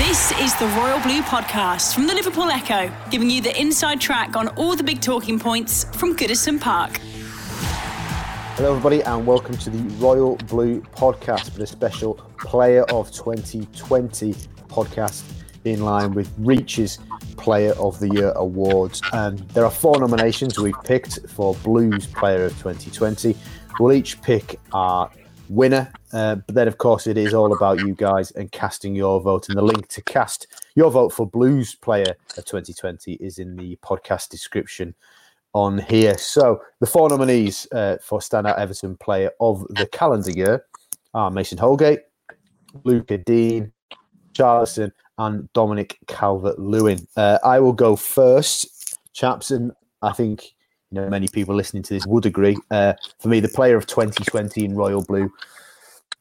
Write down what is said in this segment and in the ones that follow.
This is the Royal Blue Podcast from the Liverpool Echo, giving you the inside track on all the big talking points from Goodison Park. Hello, everybody, and welcome to the Royal Blue Podcast for the special Player of 2020 podcast in line with Reach's Player of the Year awards. And there are four nominations we've picked for Blues Player of 2020. We'll each pick our winner. Uh, but then, of course, it is all about you guys and casting your vote. And the link to cast your vote for Blues Player of 2020 is in the podcast description on here. So, the four nominees uh, for Standout Everton Player of the calendar year are Mason Holgate, Lucas Digne, Richarlison, and Dominic Calvert Lewin. Uh, I will go first, chaps, and I think you know many people listening to this would agree. Uh, for me, the player of 2020 in Royal Blue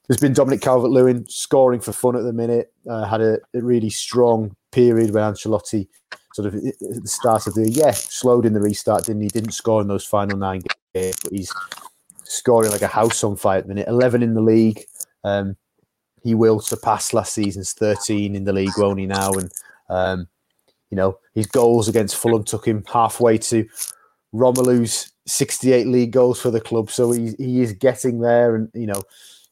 has been Dominic Calvert Lewin, scoring for fun at the minute. Uh, had a, a, really strong period when Ancelotti sort of at the start of the yeah, slowed in the restart, didn't he? Didn't score in those final nine games, but he's scoring like a house on fire at the minute. 11 in the league. Um, he will surpass last season's 13 in the league, won't now? And, um, you know, his goals against Fulham took him halfway to Romelu's 68 league goals for the club. So he, he is getting there. And, you know,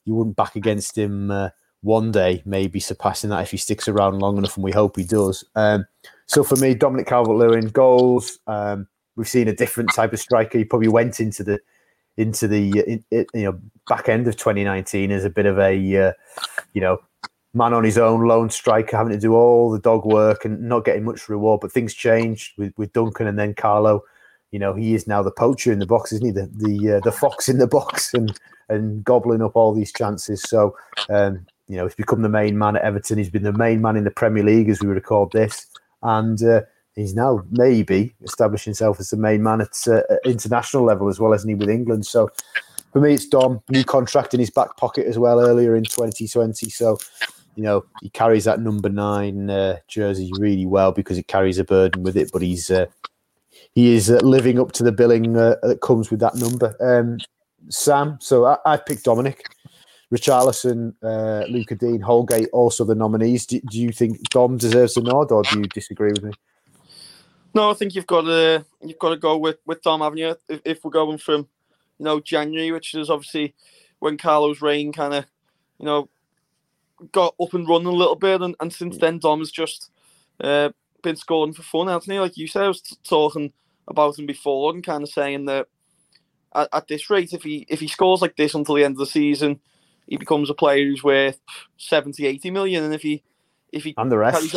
you wouldn't back against him uh, one day, maybe surpassing that if he sticks around long enough. And we hope he does. Um, so for me, Dominic Calvert Lewin, goals. Um, we've seen a different type of striker. He probably went into the into the in, in, you know back end of 2019 as a bit of a uh, you know man on his own, lone striker, having to do all the dog work and not getting much reward. But things changed with, with Duncan and then Carlo you know, he is now the poacher in the box, isn't he? The the uh, the fox in the box and and gobbling up all these chances. So, um, you know, he's become the main man at Everton. He's been the main man in the Premier League as we record this, and uh, he's now maybe established himself as the main man at uh, international level as well, as he with England. So, for me, it's Dom. New contract in his back pocket as well earlier in 2020. So, you know, he carries that number nine uh, jersey really well because it carries a burden with it. But he's uh, he is uh, living up to the billing uh, that comes with that number. Um, Sam, so I, I picked Dominic. Richarlison, uh, Lucas Digne, Holgate, also the nominees. Do, do, you think Dom deserves a nod, or do you disagree with me? No, I think you've got to you've got to go with, with Dom, haven't you? If, if we're going from you know January, which is obviously when Carlo's reign kind of you know got up and running a little bit, and, and since then Dom has just uh, been scoring for fun, hasn't he? Like you said, I was talking about him before and kind of saying that at, at, this rate, if he if he scores like this until the end of the season, he becomes a player who's worth 70, 80 million. And if he if he and the rest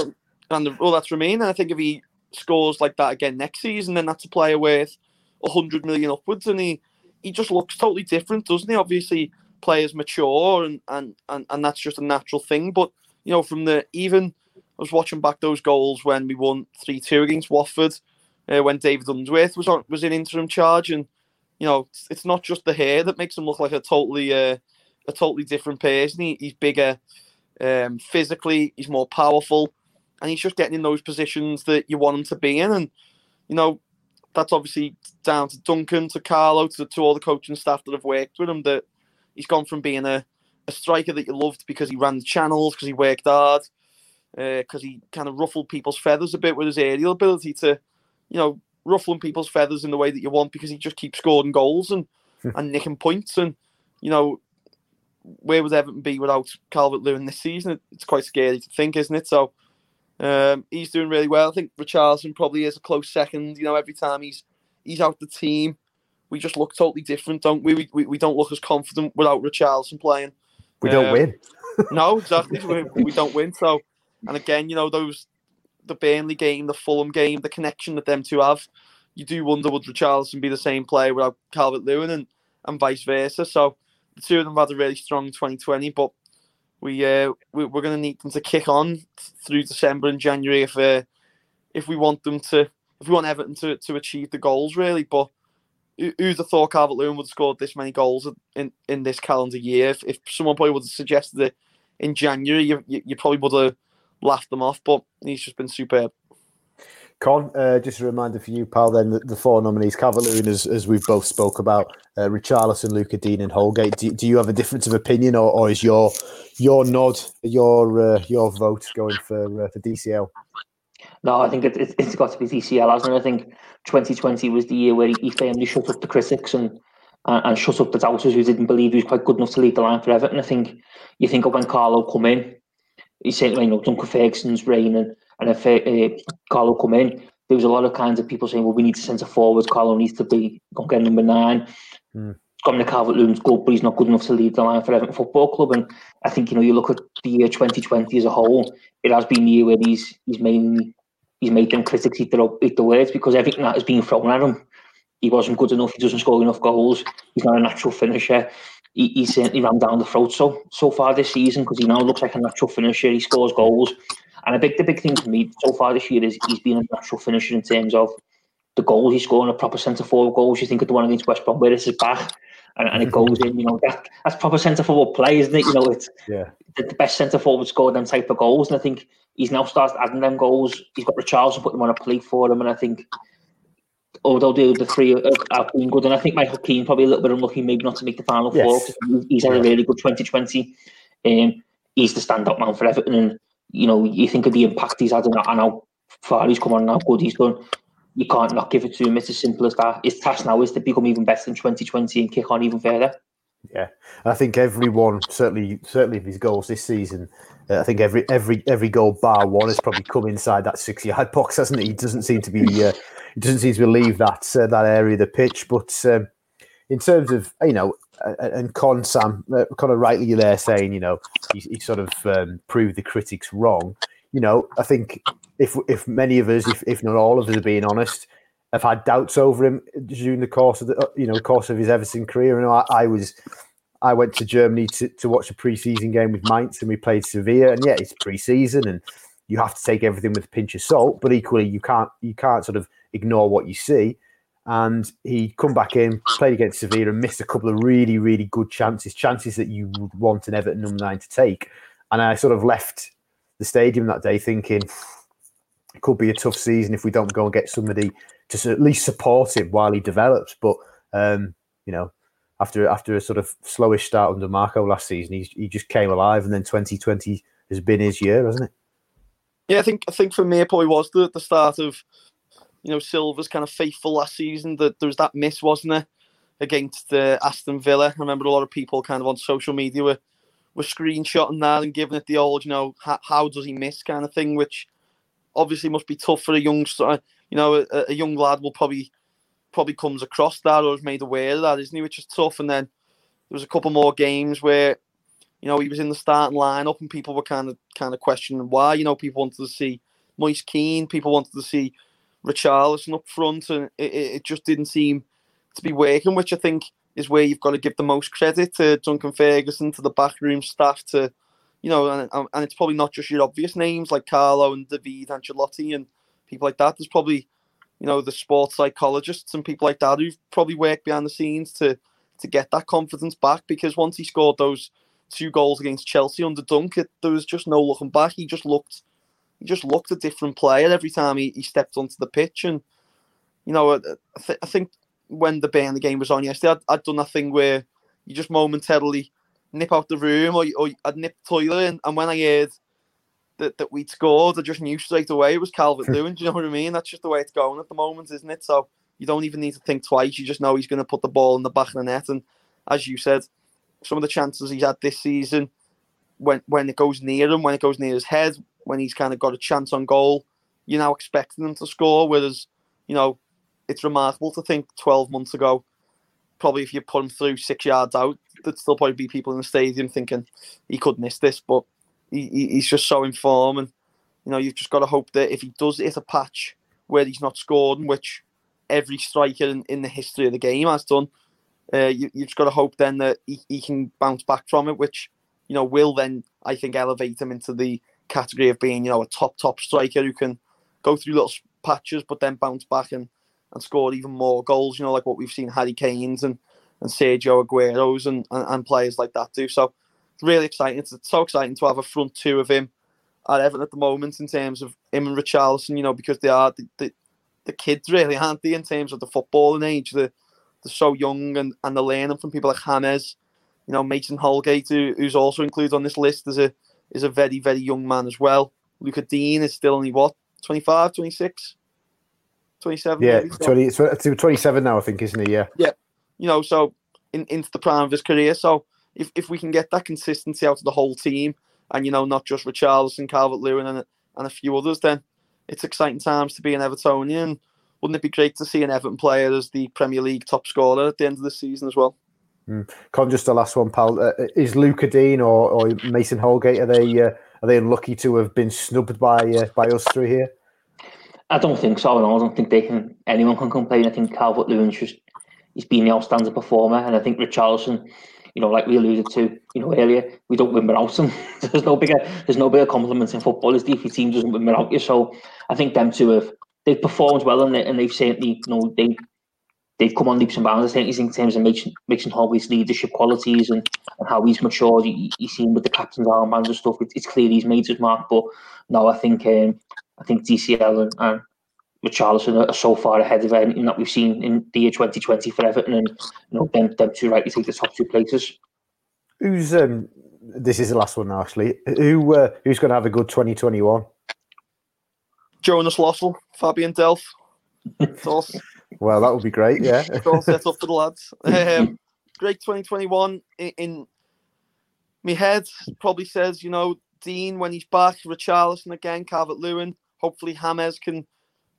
and the, well, that's remain. And I think if he scores like that again next season, then that's a player worth hundred million upwards. And he he just looks totally different, doesn't he? Obviously, players mature, and and and, and that's just a natural thing. But you know, from the even was watching back those goals when we won three two against Watford uh, when David Unsworth was on, was in interim charge, and you know it's not just the hair that makes him look like a totally uh, a totally different person. He, he's bigger um, physically, he's more powerful, and he's just getting in those positions that you want him to be in. And you know that's obviously down to Duncan, to Carlo, to, to all the coaching staff that have worked with him. That he's gone from being a, a striker that you loved because he ran the channels, because he worked hard, because uh, he kind of ruffled people's feathers a bit with his aerial ability to you know, ruffling people's feathers in the way that you want because he just keeps scoring goals and, hmm. and nicking points. And, you know, where would Everton be without Calvert Lewin this season? It's quite scary to think, isn't it? So um, he's doing really well. I think Richarlison probably is a close second. You know, every time he's he's out the team, we just look totally different, don't we? We, we, don't look as confident without Richarlison playing. We don't um, win. no, exactly. we, we don't win. So, and again, you know, those the Burnley game, the Fulham game, the connection that them two have, you do wonder would Richarlison be the same player without Calvert Lewin and, and vice versa. So the two of them had a really strong 2020, but we uh, we, are going to need them to kick on through December and January if uh, if we want them to if we want Everton to, to achieve the goals really. But who'd have thought Calvert Lewin would have scored this many goals in, in this calendar year? If, if someone probably would have suggested it in January, you, you, you probably would have laughed them off. But he's just been superb. Con, uh, just a reminder for you, pal. Then the, the four nominees: Calvert Lewin, as, as we've both spoke about, uh, Richarlison, Lucas Digne, and Holgate. Do, do you have a difference of opinion, or, or is your your nod, your uh, your vote going for uh, for DCL? No, I think it, it, has got to be DCL, hasn't it? I think 2020 was the year where he, he firmly shut up the critics and, and, and shut up the doubters who didn't believe he was quite good enough to lead the line for Everton. I think you think of when Carlo come in, he said, you know, Duncan Ferguson's reign and and if uh, Carlo come in, there was a lot of kinds of people saying, well, we need to centre forward. Carlo needs to be get number nine. Mm. Coming to Calvert Lewin's good, but he's not good enough to lead the line for Everton Football Club. And I think you know you look at the year 2020 as a whole, it has been the year where he's he's mainly he's made them critics eat their, eat the words because everything that has been thrown at him, he wasn't good enough. He doesn't score enough goals. He's not a natural finisher. He, he certainly ran down the throat so so far this season because he now looks like a natural finisher. He scores goals. And I think the big thing for me so far this year is he's been a natural finisher in terms of the goals he's scoring, a proper centre forward goals. You think of the one against West Brom where it's his back and, and it goes in, you know, that, that's proper centre forward play, isn't it? You know, it's yeah. the, the best centre forward score them type of goals. And I think he's now started adding them goals. He's got Richarlison putting them on a plate for him. And I think although the, the three have been good, and I think Michael Keane probably a little bit unlucky maybe not to make the final yes. four. He's had a really good 2020. Um, he's the standout man for Everton and you know, you think of the impact he's had and how far he's come on and how good he's done. You can't not give it to him. It's as simple as that. His task now is to become even better in 2020 and kick on even further. Yeah, I think everyone certainly certainly of his goals this season. Uh, I think every every every goal bar one has probably come inside that six yard box, hasn't it? He doesn't seem to be uh, he doesn't seem to leave that uh, that area of the pitch. But um, in terms of you know and Con Sam uh, kind of rightly you're there saying, you know, he, he sort of um, proved the critics wrong. You know, I think if if many of us, if, if not all of us, are being honest, have had doubts over him during the course of the uh, you know course of his Everton career. You know, I, I was I went to Germany to, to watch a preseason game with Mainz and we played Sevilla, and yeah, it's preseason and you have to take everything with a pinch of salt, but equally you can't you can't sort of ignore what you see and he come back in, played against Sevilla, and missed a couple of really, really good chances, chances that you would want an Everton number nine to take. And I sort of left the stadium that day thinking it could be a tough season if we don't go and get somebody to at least support him while he develops. But um, you know, after after a sort of slowish start under Marco last season, he he just came alive, and then 2020 has been his year, hasn't it? Yeah, I think I think for me it probably was the, the start of you know, Silva's kind of faithful last season. That there was that miss, wasn't there, against uh, Aston Villa? I remember a lot of people kind of on social media were were screenshotting that and giving it the old, you know, how, how does he miss kind of thing, which obviously must be tough for a young, you know, a, a young lad will probably probably comes across that or is made aware of that, isn't he? Which is tough. And then there was a couple more games where, you know, he was in the starting lineup and people were kind of kind of questioning why. You know, people wanted to see Moise Kean, people wanted to see Richarlison up front, and it, it just didn't seem to be working, which I think is where you've got to give the most credit to Duncan Ferguson, to the backroom staff, to you know, and, and it's probably not just your obvious names like Carlo and David Ancelotti and people like that. There's probably you know the sports psychologists and people like that who've probably worked behind the scenes to to get that confidence back because once he scored those two goals against Chelsea under Dunk, it, there was just no looking back. He just looked he just looked a different player every time he, he stepped onto the pitch. And, you know, I, th- I think when the Burnley game was on yesterday, I'd, I'd done that thing where you just momentarily nip out the room or, or I'd nip the toilet. And, and when I heard that, that we'd scored, I just knew straight away it was Calvert Lewin. Do you know what I mean? That's just the way it's going at the moment, isn't it? So you don't even need to think twice. You just know he's going to put the ball in the back of the net. And as you said, some of the chances he's had this season, when when it goes near him, when it goes near his head, when he's kind of got a chance on goal, you're now expecting him to score. Whereas, you know, it's remarkable to think 12 months ago, probably if you put him through six yards out, there'd still probably be people in the stadium thinking he could miss this. But he, he's just so in form, and you know, you've just got to hope that if he does hit a patch where he's not scored, which every striker in, in the history of the game has done, uh, you, have just got to hope then that he, he can bounce back from it, which you know, will then I think elevate him into the category of being, you know, a top top striker who can go through little patches but then bounce back and, and score even more goals. You know, like what we've seen Harry Kane's and and Sergio Aguero's and, and, and players like that do. So it's really exciting. It's, it's so exciting to have a front two of him at Everton at the moment in terms of him and Richarlison, you know, because they are the, the, the kids really, aren't they, in terms of the footballing age. They're, they're so young and, and they're learning from people like James, you know, Mason Holgate, who, who's also included on this list as a is a very, very young man as well. Lucas Digne is still only what, 25, 26? 27? Yeah, maybe? 20, 27 now, I think, isn't he? Yeah. Yeah. You know, so in, into the prime of his career. So if, if we can get that consistency out of the whole team, and you know, not just Richarlison, Calvert Lewin, and and a few others, then it's exciting times to be an Evertonian. Wouldn't it be great to see an Everton player as the Premier League top scorer at the end of the season as well? Mm. Con, just the last one, pal. Uh, is Lucas Digne or, or Mason Holgate are they uh, are they unlucky to have been snubbed by uh, by us three here? I don't think so. No, I don't think they can. Anyone can complain. I think Calvert Lewin's just he's been the outstanding performer, and I think Richarlison you know, like we alluded to, you know, earlier, we don't win without them. there's no bigger, there's no bigger compliments in football the if your team doesn't win without you. So I think them two have they've performed well and, they, and they've certainly, you know, they they've come on leaps and bounds. I think in terms of making making Holgate leadership qualities and, and how he's matured. You, you see him with the captain's armbands and stuff. It, it's clear he's made his mark. But no, I think um, I think DCL and, and Richarlison are so far ahead of anything that we've seen in the year 2020 for Everton, and you know them, them two rightly take the top two places. Who's um? This is the last one actually. Who uh, who's going to have a good 2021? Jonas Lössl, Fabian Delph. Well, that would be great. Yeah, it's all set up for the lads. Um, great 2021 in, in my head probably says you know Digne when he's back, Richarlison again, Calvert Lewin. Hopefully James can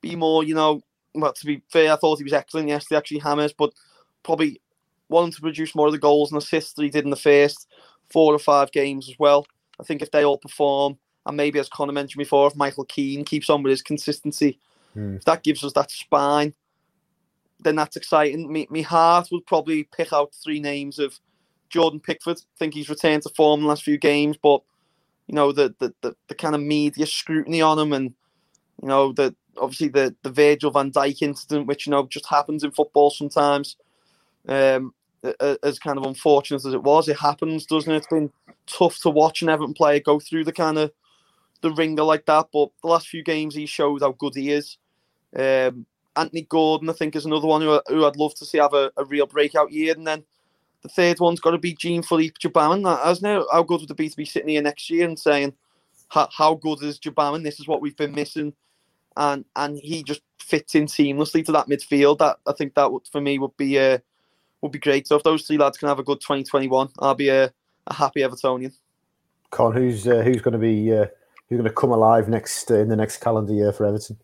be more, you know, well, to be fair, I thought he was excellent yesterday, actually, James, but probably wanting to produce more of the goals and assists that he did in the first four or five games as well. I think if they all perform, and maybe as Connor mentioned before, if Michael Keane keeps on with his consistency, mm. if that gives us that spine, then that's exciting. Me, me heart would probably pick out three names of Jordan Pickford. I think he's returned to form in the last few games, but you know the the, the, the kind of media scrutiny on him and you know the obviously the the Virgil van Dijk incident, which you know just happens in football sometimes. Um, as kind of unfortunate as it was, it happens, doesn't it? It's been tough to watch an Everton player go through the kind of the ringer like that. But the last few games, he showed how good he is. Um, Anthony Gordon, I think, is another one who, who I'd love to see have a, a real breakout year. And then the third one's got to be Jean-Philippe Gbamin. That hasn't it? How good would it be to be sitting here next year and saying, how, how good is Gbamin? This is what we've been missing and and he just fits in seamlessly to that midfield. That I think that would for me would be uh, would be great. So if those three lads can have a good 2021, I'll be a, a happy Evertonian. Con, who's uh, who's going to be uh, who's going to come alive next uh, in the next calendar year for Everton?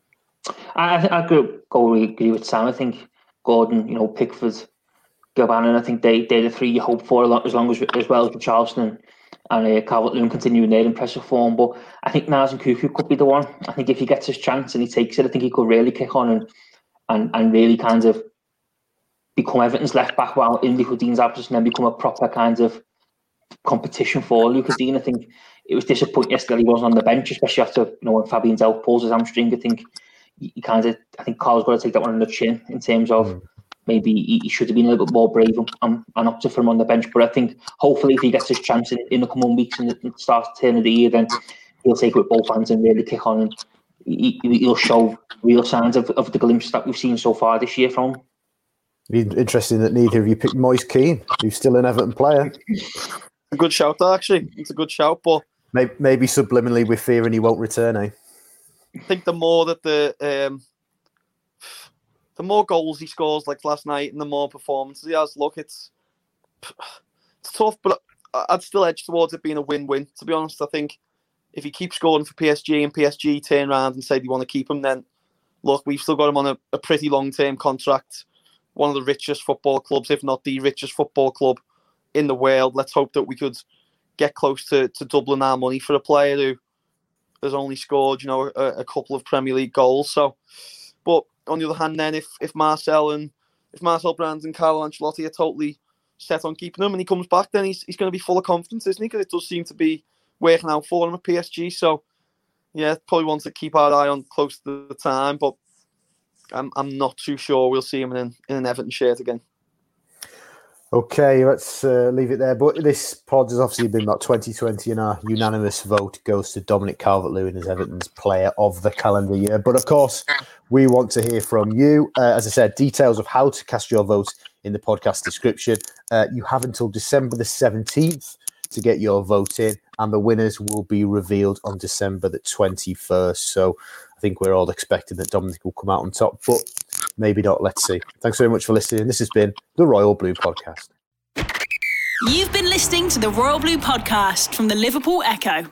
I I go go agree with Sam. I think Gordon, you know, Pickford, Gbamin. I think they they're the three you hope for a lot, as long as as well as Richarlison and uh, Calvert Lewin continuing their impressive form. But I think Naz Nkounkou could be the one. I think if he gets his chance and he takes it, I think he could really kick on and and, and really kind of become Everton's left back while in Lucas Digne's absence and then become a proper kind of competition for Lucas Digne. I think it was disappointing yesterday he wasn't on the bench, especially after you know when Fabian Delph pulls his hamstring. I think he kind of I think Carl's got to take that one on the chin in terms of mm maybe he, he, should have been a little bit more brave and, and opted for him on the bench. But I think hopefully if he gets his chance in, in the coming weeks and the start of the turn of the year, then he'll take it with both hands and really kick on and he, will show real signs of, of the glimpse that we've seen so far this year from him. Interesting that neither of you picked Moise Kean, who's still an Everton player. a good shout, actually. It's a good shout, but maybe, maybe subliminally we're fearing he won't return. Eh? I think the more that the um, the more goals he scores, like last night, and the more performances he has, look, it's it's tough, but I'd still edge towards it being a win-win. To be honest, I think if he keeps scoring for PSG and PSG turn around and say they want to keep him, then look, we've still got him on a, a pretty long-term contract. One of the richest football clubs, if not the richest football club in the world. Let's hope that we could get close to, to doubling our money for a player who has only scored, you know, a, a couple of Premier League goals. So, but on the other hand, then if if Marcel and if Marcel Brands and Carlo Ancelotti are totally set on keeping him, and he comes back, then he's he's going to be full of confidence, isn't he? Because it does seem to be working out for him at PSG. So yeah, probably want to keep our eye on close to the time, but I'm I'm not too sure we'll see him in, in an Everton shirt again. Okay, let's uh, leave it there. But this pod has obviously been about 2020, and our unanimous vote goes to Dominic Calvert Lewin as Everton's player of the calendar year. But of course, we want to hear from you. Uh, as I said, details of how to cast your vote in the podcast description. Uh, you have until December the 17th to get your vote in, and the winners will be revealed on December the 21st. So I think we're all expecting that Dominic will come out on top, but maybe not. Let's see. Thanks very much for listening. This has been the Royal Blue Podcast. You've been listening to the Royal Blue Podcast from the Liverpool Echo.